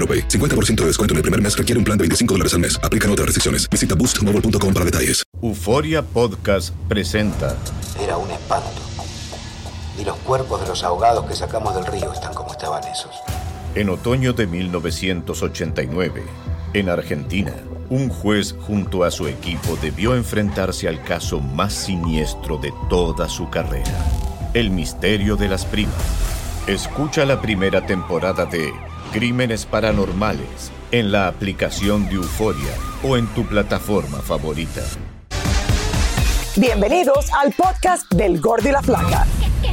AroPay. 50% de descuento en el primer mes requiere un plan de 25 dólares al mes. Aplican otras restricciones. Visita boostmobile.com para detalles. Euforia Podcast presenta. Era un espanto. Y los cuerpos de los ahogados que sacamos del río están como estaban esos. En otoño de 1989, en Argentina, un juez junto a su equipo debió enfrentarse al caso más siniestro de toda su carrera, el misterio de las primas. Escucha la primera temporada de Crímenes Paranormales en la aplicación de Euforia o en tu plataforma favorita. Bienvenidos al podcast del Gordo y la Flaca.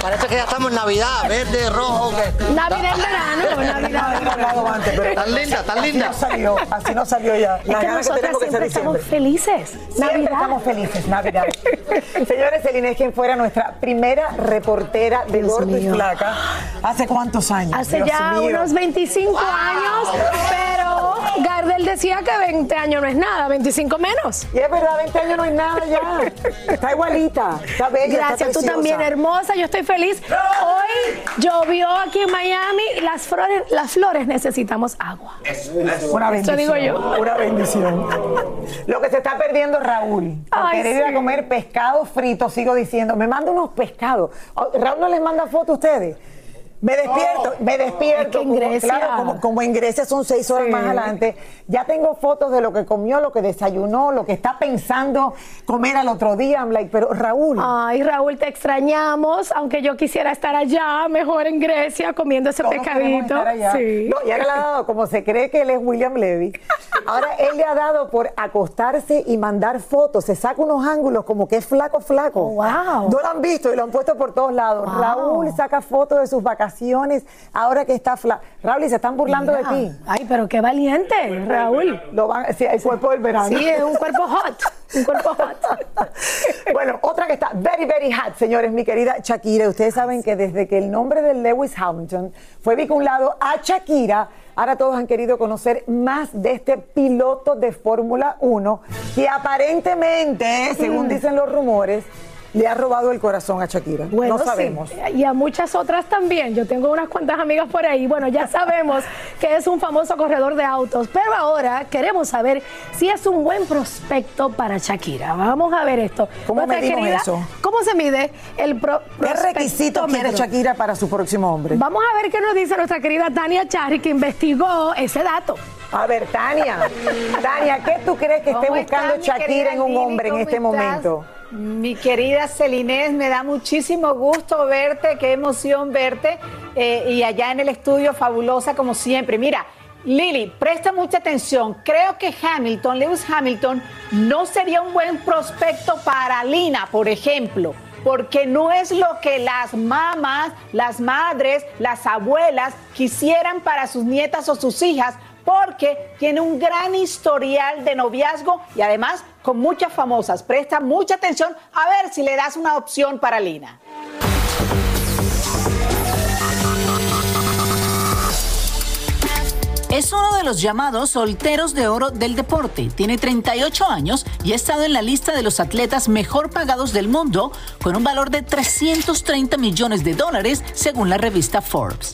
Parece que ya estamos en Navidad, verde, rojo. Navidad en verano, Navidad. Tan linda, tan linda. Así no salió, así no salió ya. Es que nosotras siempre estamos felices. Siempre Navidad. estamos felices, Navidad. Señores, Celine, quien fuera nuestra primera reportera de Gordo y mío. Flaca. ¿Hace cuántos años? Hace Dios ya mío. unos 25 años, pero Gardel decía que 20 años no es nada, 25 menos. Y es verdad, 20 años no es nada ya. Está igualita, está bella, está Gracias, tú también, hermosa, yo estoy feliz. Hoy llovió aquí en Miami, las flores, las flores necesitamos agua. Una Eso bendición. digo yo. Una bendición. Lo que se está perdiendo Raúl. Por querer ir a comer pescado frito, sigo diciendo. Me manda unos pescados. Oh, Raúl no les manda fotos a ustedes. Me despierto, me despierto. Es que en claro, como, como en Grecia son seis horas Sí. más adelante. Ya tengo fotos de lo que comió, lo que desayunó, lo que está pensando comer al otro día. I'm like, pero Raúl. Ay, Raúl, te extrañamos, aunque yo quisiera estar allá, mejor en Grecia, comiendo ese pescadito. Sí. No, y ahora le ha dado, como se cree que él es William Levy, ahora él le ha dado por acostarse y mandar fotos. Se saca unos ángulos como que es flaco, flaco. Oh, wow. No lo han visto y lo han puesto por todos lados. Wow. Raúl saca fotos de sus vacaciones ahora que está flaco. Raúl, y se están burlando Mira. de ti. Ay, pero qué valiente, Raúl. Lo van, sí, el cuerpo del verano. Sí, es un cuerpo hot, un cuerpo hot. bueno, otra que está very, very hot, señores, mi querida Shakira. Ustedes saben que desde que el nombre de Lewis Hamilton fue vinculado a Shakira, ahora todos han querido conocer más de este piloto de Fórmula 1 que aparentemente, según dicen los rumores, le ha robado el corazón a Shakira. Bueno, no sí, sabemos. Y a muchas otras también. Yo tengo unas cuantas amigas por ahí. Bueno, ya sabemos que es un famoso corredor de autos, pero ahora queremos saber si es un buen prospecto para Shakira. Vamos a ver esto. ¿Cómo medimos eso? ¿Cómo se mide el pro ¿Qué requisito quiere? Shakira para su próximo hombre? Vamos a ver qué nos dice nuestra querida Tania Charri, que investigó ese dato. A ver, Tania, Tania, ¿qué tú crees que esté ¿Cómo buscando estás, Shakira querida en un hombre en ¿Cómo este estás? momento? Mi querida Celinés, me da muchísimo gusto verte, qué emoción verte. eh, y allá en el estudio, fabulosa como siempre. Mira, Lili, presta mucha atención. Creo que Hamilton, Lewis Hamilton, no sería un buen prospecto para Lina, por ejemplo, porque no es lo que las mamás, las madres, las abuelas quisieran para sus nietas o sus hijas, porque tiene un gran historial de noviazgo y además con muchas famosas. Presta mucha atención a ver si le das una opción para Lina. Es uno de los llamados solteros de oro del deporte. Tiene 38 años y ha estado en la lista de los atletas mejor pagados del mundo con un valor de 330 millones de dólares según la revista Forbes.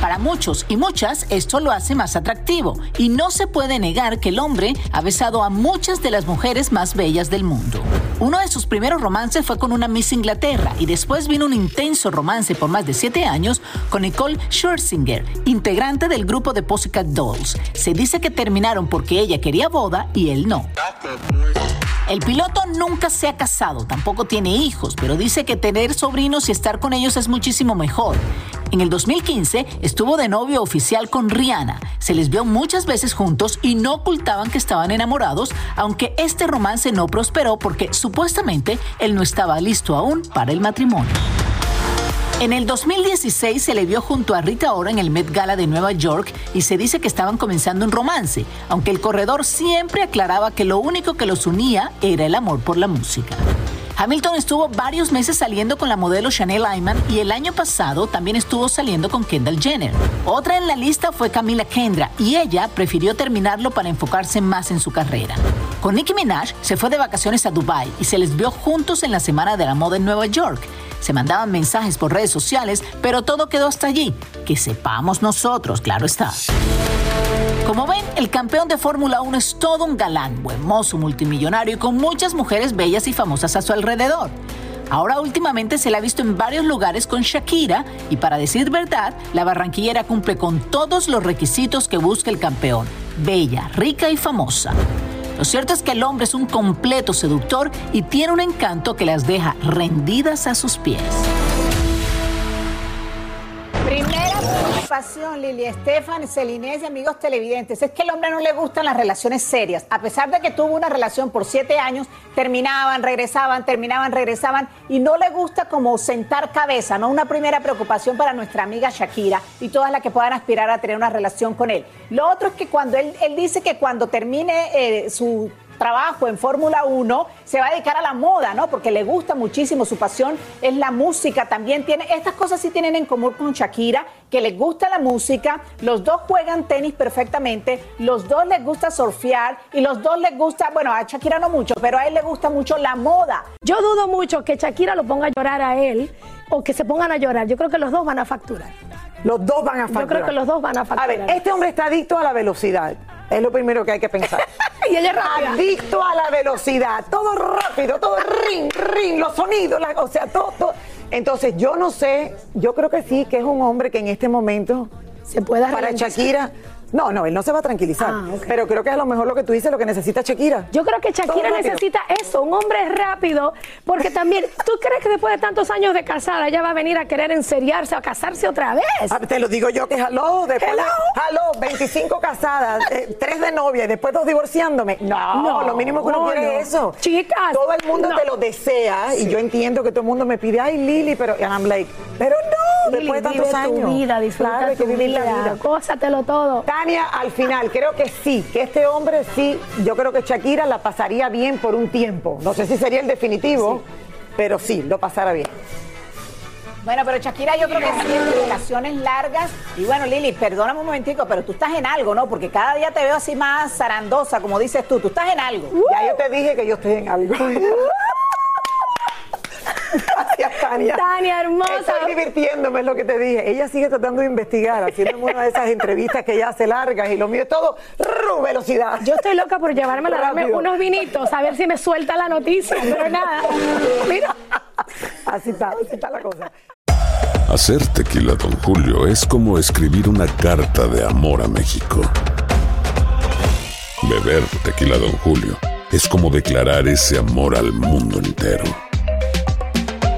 Para muchos y muchas esto lo hace más atractivo y no se puede negar que el hombre ha besado a muchas de las mujeres más bellas del mundo. Uno de sus primeros romances fue con una Miss Inglaterra y después vino un intenso romance por más de siete años con Nicole Scherzinger, integrante del grupo de Pussycat Dolls. Se dice que terminaron porque ella quería boda y él no. El piloto nunca se ha casado, tampoco tiene hijos, pero dice que tener sobrinos y estar con ellos es muchísimo mejor. En el 2015 estuvo de novio oficial con Rihanna. Se les vio muchas veces juntos y no ocultaban que estaban enamorados, aunque este romance no prosperó porque supuestamente él no estaba listo aún para el matrimonio. En el 2016 se le vio junto a Rita Ora en el Met Gala de Nueva York y se dice que estaban comenzando un romance, aunque el corredor siempre aclaraba que lo único que los unía era el amor por la música. Hamilton estuvo varios meses saliendo con la modelo Chanel Iman y el año pasado también estuvo saliendo con Kendall Jenner. Otra en la lista fue Camila Kendra y ella prefirió terminarlo para enfocarse más en su carrera. Con Nicki Minaj se fue de vacaciones a Dubai y se les vio juntos en la Semana de la Moda en Nueva York. Se mandaban mensajes por redes sociales, pero todo quedó hasta allí. Que sepamos nosotros, claro está. Como ven, el campeón de Fórmula 1 es todo un galán, buen mozo, multimillonario y con muchas mujeres bellas y famosas a su alrededor. Ahora últimamente se la ha visto en varios lugares con Shakira y para decir verdad, la barranquillera cumple con todos los requisitos que busca el campeón. Bella, rica y famosa. Lo cierto es que el hombre es un completo seductor y tiene un encanto que las deja rendidas a sus pies. Preocupación, Lili Estefan, Celinés y amigos televidentes, es que al hombre no le gustan las relaciones serias. A pesar de que tuvo una relación por siete años, terminaban, regresaban, terminaban, regresaban, y no le gusta como sentar cabeza, ¿no? Una primera preocupación para nuestra amiga Shakira y todas las que puedan aspirar a tener una relación con él. Lo otro es que cuando él, él dice que cuando termine eh, su trabajo en Fórmula 1, se va a dedicar a la moda, ¿no? Porque le gusta muchísimo, su pasión es la música, también tiene, estas cosas sí tienen en común con Shakira, que les gusta la música, los dos juegan tenis perfectamente, los dos les gusta surfear y los dos les gusta, bueno, a Shakira no mucho, pero a él le gusta mucho la moda. Yo dudo mucho que Shakira lo ponga a llorar a él o que se pongan a llorar. Yo creo que los dos van a facturar. Los dos van a facturar. Yo creo que los dos van a facturar. A ver, este hombre está adicto a la velocidad. Es lo primero que hay que pensar. y ella rápida. Adicto a la velocidad. Todo rápido, todo ring, ring, los sonidos, la- o sea, todo, todo. Entonces, yo no sé, yo creo que sí, que es un hombre que en este momento se puede Para. Shakira. No, no, él no se va a tranquilizar. Ah. Pero creo que a lo mejor lo que tú dices, lo que necesita Shakira. Yo creo que Shakira necesita eso, un hombre rápido, porque también, ¿tú crees que después de tantos años de casada ella va a venir a querer enseriarse o a casarse otra vez? Ah, te lo digo yo que jaló, después de, jaló, 25 casadas, eh, 3 de novia y después dos divorciándome. No, No, lo mínimo que uno quiere no. es eso. Chicas, Todo el mundo no. te lo desea y yo entiendo que todo el mundo me pide, ay Lili, pero and I'm like, pero no, después de tantos vive años. tu vida, disfruta Claro, que tu la vida, vida. gózatelo todo. Tania, al final, creo que sí, que este hombre sí, yo creo que Shakira la pasaría bien por un tiempo. No sé si sería el definitivo, pero sí, lo pasara bien. Bueno, pero Shakira yo creo que sí, en relaciones largas. Y bueno, Lili, perdóname un momentico, pero tú estás en algo, ¿no? Porque cada día te veo así más zarandosa, como dices tú. Tú estás en algo. Ya yo te dije que yo estoy en algo. Gracias, Tania. Tania, hermosa. Estoy divirtiéndome, es lo que te dije. Ella sigue tratando de investigar, haciendo una de esas entrevistas que ella hace largas y lo mío es todo ru, velocidad. Yo estoy loca por llevarme a darme unos vinitos, a ver si me suelta la noticia, pero nada. Mira, Así está, así está la cosa. Hacer tequila, Don Julio, es como escribir una carta de amor a México. Beber tequila, Don Julio, es como declarar ese amor al mundo entero.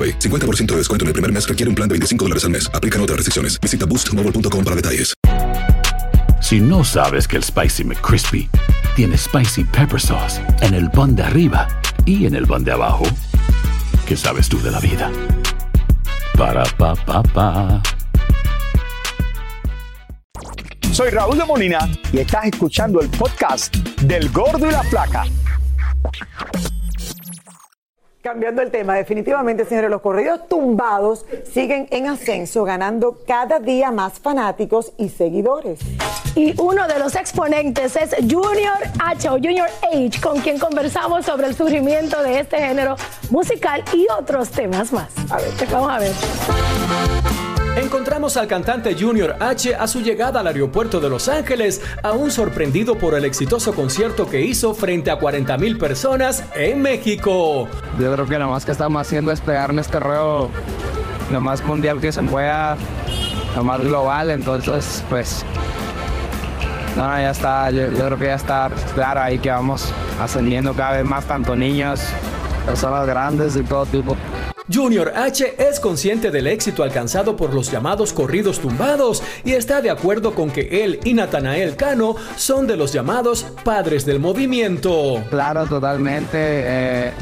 AroPay. 50% de descuento en el primer mes requiere un plan de 25 dólares al mes. Aplican otras restricciones. Visita boostmobile.com para detalles. Si no sabes que el Spicy McCrispy tiene Spicy Pepper Sauce en el pan de arriba y en el pan de abajo, ¿qué sabes tú de la vida? Para, pa, pa, pa. Soy Raúl de Molina y estás escuchando el podcast del Gordo y la Flaca. Cambiando el tema, definitivamente, señores, los corridos tumbados siguen en ascenso, ganando cada día más fanáticos y seguidores. Y uno de los exponentes es Junior H o Junior H, con quien conversamos sobre el surgimiento de este género musical y otros temas más. A ver, vamos a ver. Encontramos al cantante Junior H a su llegada al aeropuerto de Los Ángeles, aún sorprendido por el exitoso concierto que hizo frente a 40 mil personas en México. Yo creo que lo más que estamos haciendo es pegarme este rollo lo más mundial que se pueda, lo más global, entonces pues no, ya está, yo, yo creo que ya está claro ahí que vamos ascendiendo cada vez más tanto niños, personas grandes de todo tipo. Junior H es consciente del éxito alcanzado por los llamados corridos tumbados y está de acuerdo con que él y Natanael Cano son de los llamados padres del movimiento. Claro, totalmente. eh,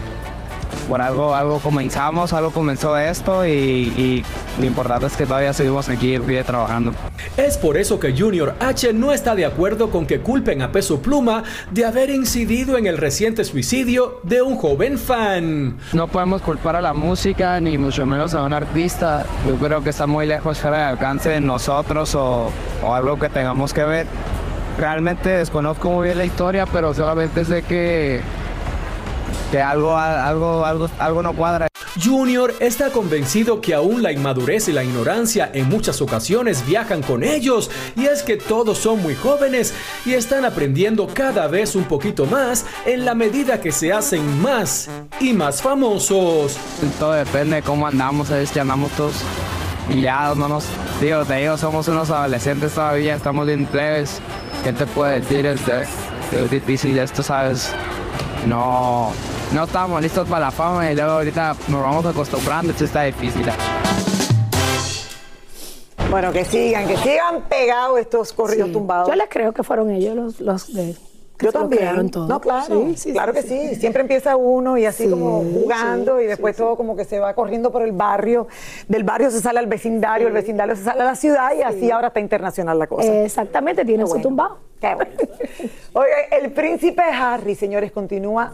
por algo, algo comenzamos, algo comenzó esto y, y lo importante es que todavía seguimos aquí en pie trabajando. Es por eso que Junior H no está de acuerdo con que culpen a Peso Pluma de haber incidido en el reciente suicidio de un joven fan. No podemos culpar a la música ni mucho menos a un artista. Yo creo que está muy lejos fuera de alcance de nosotros o, o algo que tengamos que ver. Realmente desconozco muy bien la historia, pero solamente sé que, que algo, algo, algo, algo no cuadra. Junior está convencido que aún la inmadurez y la ignorancia en muchas ocasiones viajan con ellos y es que todos son muy jóvenes y están aprendiendo cada vez un poquito más en la medida que se hacen más y más famosos. Todo depende de cómo andamos, es que andamos todos ya no nos, digo, te digo, somos unos adolescentes todavía, estamos bien plebes. ¿Qué te puedo decir? Es, es difícil esto, ¿sabes? No, no estamos listos para la fama y luego ahorita nos vamos acostumbrando, esto está difícil. Bueno, que sigan, que sigan pegados estos corridos Sí. tumbados. Yo les creo que fueron ellos los, los de- Yo también. todo. No, claro. Sí, sí, claro sí, que sí. Siempre empieza uno y así Sí, como jugando y después todo como que se va corriendo por el barrio. Del barrio se sale al vecindario, el vecindario se sale a la ciudad y así ahora está internacional la cosa. Exactamente, tiene Qué su bueno. tumbado. Qué bueno. Oye, el príncipe Harry, señores, continúa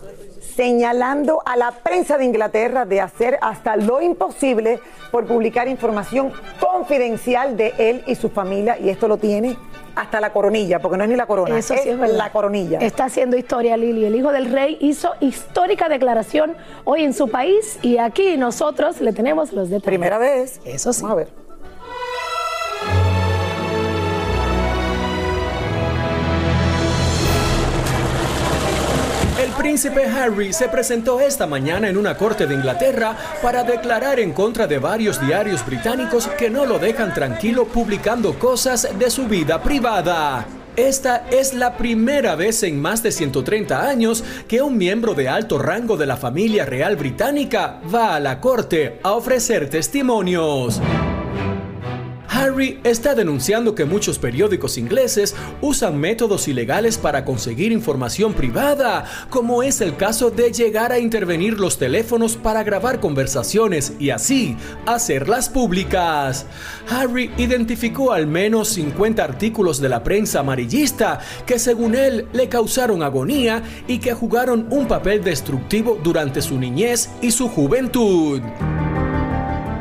señalando a la prensa de Inglaterra de hacer hasta lo imposible por publicar información confidencial de él y su familia, y esto lo tiene hasta la coronilla, porque no es ni la corona, Eso sí es verdad. la coronilla. Está haciendo historia Lili. El hijo del rey hizo histórica declaración hoy en su país y aquí nosotros le tenemos los detalles. Primera vez. Eso sí. Vamos a ver. Príncipe Harry se presentó esta mañana en una corte de Inglaterra para declarar en contra de varios diarios británicos que no lo dejan tranquilo publicando cosas de su vida privada. Esta es la primera vez en más de 130 años que un miembro de alto rango de la familia real británica va a la corte a ofrecer testimonios. Harry está denunciando que muchos periódicos ingleses usan métodos ilegales para conseguir información privada, como es el caso de llegar a intervenir los teléfonos para grabar conversaciones y así hacerlas públicas. Harry identificó al menos 50 artículos de la prensa amarillista que según él le causaron agonía y que jugaron un papel destructivo durante su niñez y su juventud.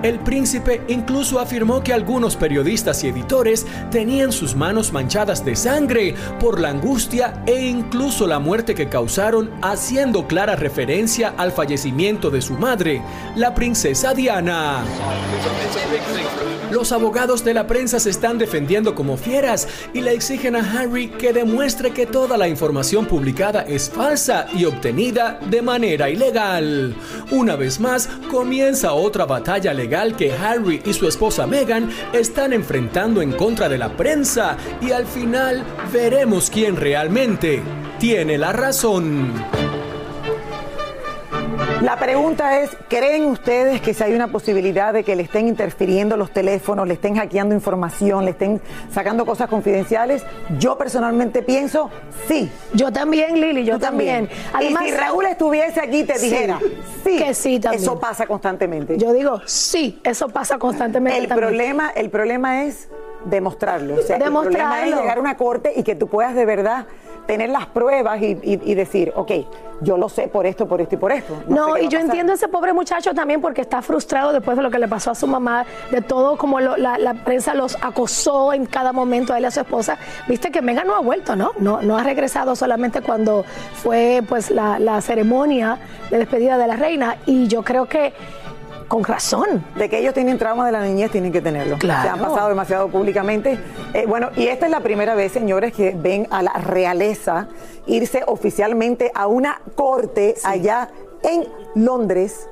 El príncipe incluso afirmó que algunos periodistas y editores tenían sus manos manchadas de sangre por la angustia e incluso la muerte que causaron, haciendo clara referencia al fallecimiento de su madre, la princesa Diana. Los abogados de la prensa se están defendiendo como fieras y le exigen a Harry que demuestre que toda la información publicada es falsa y obtenida de manera ilegal. Una vez más, comienza otra batalla legal que Harry y su esposa Meghan están enfrentando en contra de la prensa y al final veremos quién realmente tiene la razón. La pregunta es, ¿creen ustedes que si hay una posibilidad de que le estén interfiriendo los teléfonos, le estén hackeando información, le estén sacando cosas confidenciales? Yo personalmente pienso sí. Yo también, Lili, yo también. y si Raúl estuviese aquí te dijera, sí, Que sí también. eso pasa constantemente. Yo digo, sí, eso pasa constantemente. El también. problema, el problema es demostrarlo. O sea, El problema es Demostrarlo. llegar a una corte y que tú puedas de verdad tener las pruebas y, y- y decir, ok, yo lo sé por esto, por esto y por esto. No, sé y yo entiendo a ese pobre muchacho también porque está frustrado después de lo que le pasó a su mamá, de todo como lo- la, la prensa los acosó en cada momento a él y a su esposa. Viste que Megan no ha vuelto, ¿no? No, no ha regresado solamente cuando fue pues la, la ceremonia de despedida de la reina y yo creo que con razón. De que ellos tienen trauma de la niñez, tienen que tenerlo. Claro. Se han pasado demasiado públicamente. Eh, bueno, y esta es la primera vez, señores, que ven a la realeza irse oficialmente a una corte allá en Londres.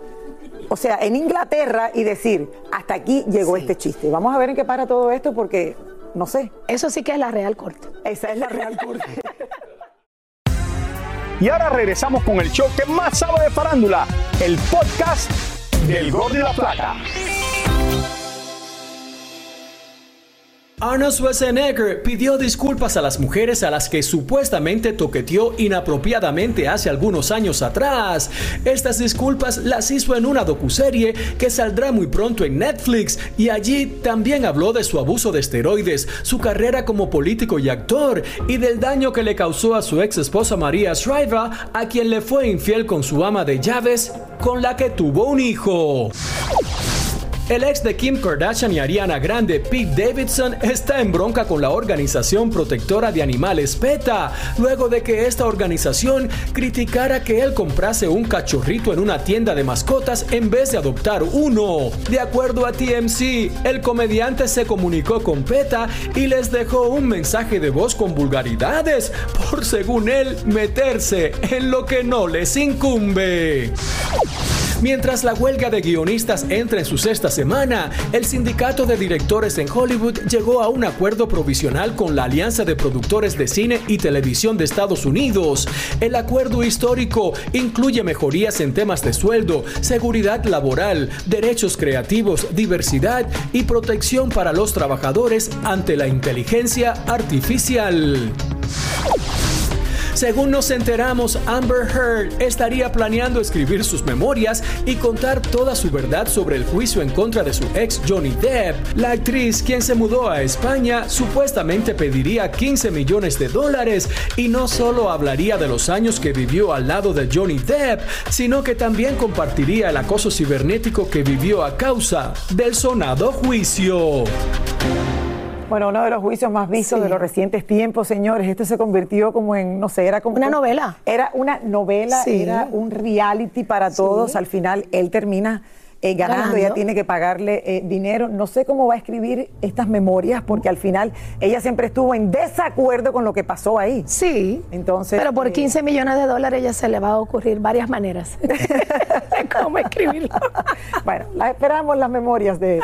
O sea, en Inglaterra y decir, hasta aquí llegó este chiste. Vamos a ver en qué para todo esto porque, no sé. Eso sí que es la Real Corte. Esa es la Real Corte. Y ahora regresamos con el show que más sabe de farándula, el podcast del Gol de la Plata. Arnold Schwarzenegger pidió disculpas a las mujeres a las que supuestamente toqueteó inapropiadamente hace algunos años atrás. Estas disculpas las hizo en una docuserie que saldrá muy pronto en Netflix y allí también habló de su abuso de esteroides, su carrera como político y actor y del daño que le causó a su ex esposa María Shriver, a quien le fue infiel con su ama de llaves, con la que tuvo un hijo. El ex de Kim Kardashian y Ariana Grande, Pete Davidson, está en bronca con la organización protectora de animales PETA, luego de que esta organización criticara que él comprase un cachorrito en una tienda de mascotas en vez de adoptar uno. De acuerdo a TMC, el comediante se comunicó con PETA y les dejó un mensaje de voz con vulgaridades por, según él, meterse en lo que no les incumbe. Mientras la huelga de guionistas entra en su sexta semana, el sindicato de directores en Hollywood llegó a un acuerdo provisional con la Alianza de Productores de Cine y Televisión de Estados Unidos. El acuerdo histórico incluye mejorías en temas de sueldo, seguridad laboral, derechos creativos, diversidad y protección para los trabajadores ante la inteligencia artificial. Según nos enteramos, Amber Heard estaría planeando escribir sus memorias y contar toda su verdad sobre el juicio en contra de su ex Johnny Depp. La actriz, quien se mudó a España, supuestamente pediría 15 millones de dólares y no solo hablaría de los años que vivió al lado de Johnny Depp, sino que también compartiría el acoso cibernético que vivió a causa del sonado juicio. Bueno, uno de los juicios más vistos de los recientes tiempos, señores. Este se convirtió como en, no sé, era como. Una novela. Era una novela, Sí. era un reality para todos. Al final, él termina. eh, ganando, Ganando. ella tiene que pagarle eh, dinero. No sé cómo va a escribir estas memorias, porque al final ella siempre estuvo en desacuerdo con lo que pasó ahí. Sí. Entonces. Pero por eh, 15 millones de dólares ya se le va a ocurrir varias maneras de cómo escribirlo. Bueno, la esperamos las memorias de,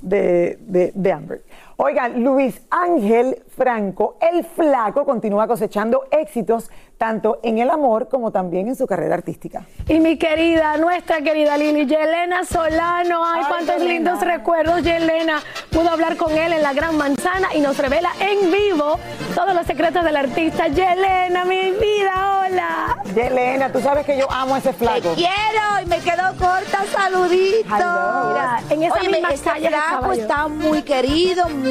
de, de- de Amber. Oigan, Luis Ángel Franco, el flaco, continúa cosechando éxitos tanto en el amor como también en su carrera artística. Y mi querida, nuestra querida Lili, Yelena Solano, ay, Ay, cuántos Yelena. lindos recuerdos. Yelena pudo hablar con él en la Gran Manzana y nos revela en vivo todos los secretos del artista. Yelena, mi vida, hola. Yelena, tú sabes que yo amo a ese flaco. Te quiero y me quedo corta, saludito. Hello. Mira, en esa Óyeme, misma este calle flaco está muy querido, muy...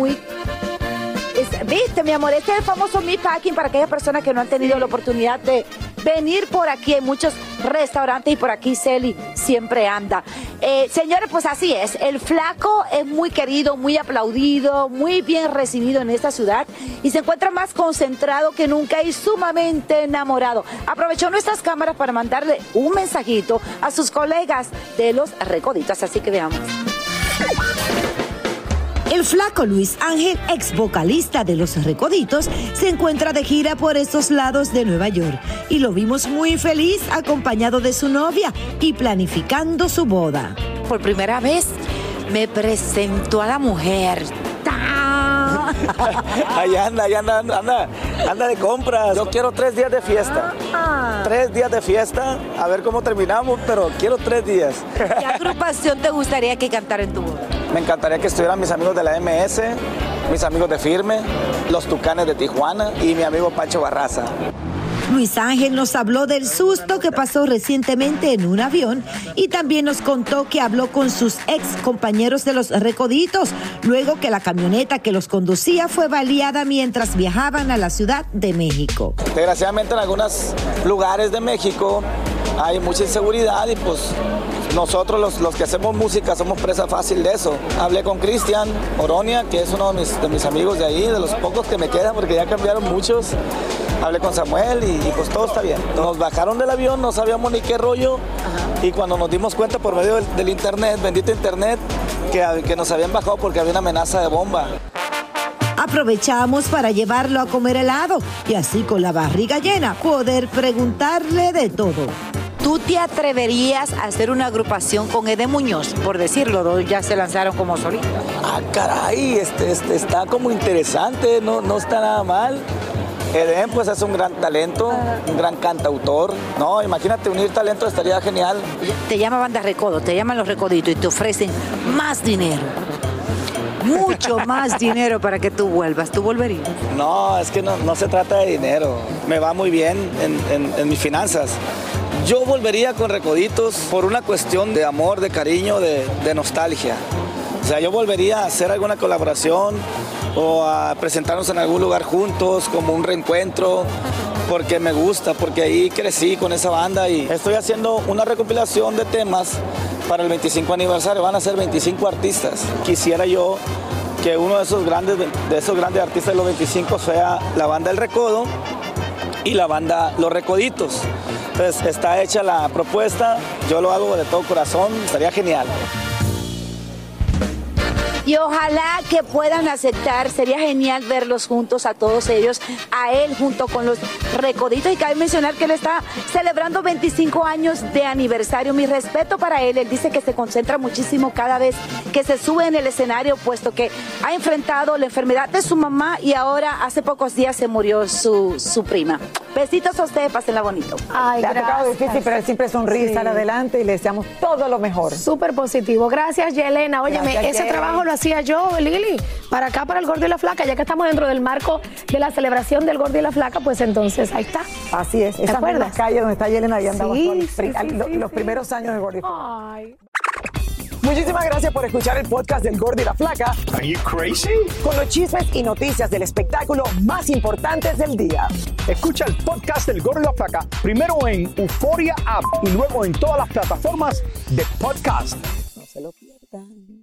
Es- Viste, mi amor, este es el famoso meat packing para aquellas personas que no han tenido la oportunidad de, venir por aquí. Hay muchos restaurantes y por aquí Celi siempre anda. Eh, señores, pues así es. El flaco es muy querido, muy aplaudido, muy bien recibido en esta ciudad y se encuentra más concentrado que nunca y sumamente enamorado. Aprovechó nuestras cámaras para mandarle un mensajito a sus colegas de los recoditos. Así que veamos. El flaco Luis Ángel, ex vocalista de Los Recoditos, se encuentra de gira por estos lados de Nueva York y lo vimos muy feliz acompañado de su novia y planificando su boda. Por primera vez me presentó a la mujer. Ahí anda, ahí anda, anda, anda, anda de compras. Yo quiero tres días de fiesta. Tres días de fiesta, a ver cómo terminamos, pero quiero tres días. ¿Qué agrupación te gustaría que cantara en tu boda? Me encantaría que estuvieran mis amigos de la MS, mis amigos de Firme, los Tucanes de Tijuana y mi amigo Pancho Barraza. Luis Ángel nos habló del susto que pasó recientemente en un avión y también nos contó que habló con sus ex compañeros de los Recoditos, luego que la camioneta que los conducía fue baleada mientras viajaban a la Ciudad de México. Desgraciadamente en algunos lugares de México hay mucha inseguridad y pues nosotros los, los que hacemos música somos presa fácil de eso. Hablé con Cristian Oronia, que es uno de mis, de mis amigos de ahí, de los pocos que me quedan porque ya cambiaron muchos. Hablé con Samuel y, y pues todo está bien. Nos bajaron del avión, no sabíamos ni qué rollo y cuando nos dimos cuenta por medio del, del internet, bendito internet, que, que nos habían bajado porque había una amenaza de bomba. Aprovechamos para llevarlo a comer helado y así con la barriga llena poder preguntarle de todo. ¿Tú te atreverías a hacer una agrupación con Ede Muñoz? Por decirlo, dos ya se lanzaron como solistas. Ah, caray, este, este está como interesante, no, no está nada mal. Eden pues es un gran talento, un gran cantautor. No, imagínate unir talento estaría genial. Te llama Banda Recodo, te llaman los Recoditos y te ofrecen más dinero. Mucho más dinero para que tú vuelvas. ¿Tú volverías? No, es que no, no se trata de dinero. Me va muy bien en, en- en mis finanzas. Yo volvería con Recoditos por una cuestión de amor, de cariño, de, nostalgia. O sea, yo volvería a hacer alguna colaboración o a presentarnos en algún lugar juntos como un reencuentro porque me gusta, porque ahí crecí con esa banda y estoy haciendo una recopilación de temas para el 25 aniversario. Van a ser 25 artistas. Quisiera yo que uno de esos grandes, de esos grandes artistas de los 25 sea la banda El Recodo y la banda Los Recoditos. Entonces está hecha la propuesta, yo lo hago de todo corazón, estaría genial. Y ojalá que puedan aceptar, sería genial verlos juntos a todos ellos, a él junto con los recoditos. Y cabe mencionar que él está celebrando 25 años de aniversario. Mi respeto para él, él dice que se concentra muchísimo cada vez que se sube en el escenario, puesto que ha enfrentado la enfermedad de su mamá y ahora hace pocos días se murió su, su prima. Besitos a ustedes, pásenla bonito. Ay, Le ha tocado gracias. difícil, pero él siempre sonríe, Sí. sale adelante y le deseamos todo lo mejor. Súper positivo. Gracias, Yelena. Óyeme, Gracias, ese trabajo lo hacía yo, Lili, para acá, para el Gordo y la Flaca. Ya que estamos dentro del marco de la celebración del Gordo y la Flaca, pues entonces ahí está. Así es. ¿Te Esas acuerdas? mismas calles donde está Yelena ahí andaba Sí, el sí, sí, lo- sí, los sí. primeros años de Gordy. Ay. Muchísimas gracias por escuchar el podcast del Gordo y la Flaca. Are you crazy? Con los chismes y noticias del espectáculo más importantes del día. Escucha el podcast del Gordo y la Flaca primero en Euforia App y luego en todas las plataformas de podcast. No se lo pierdan.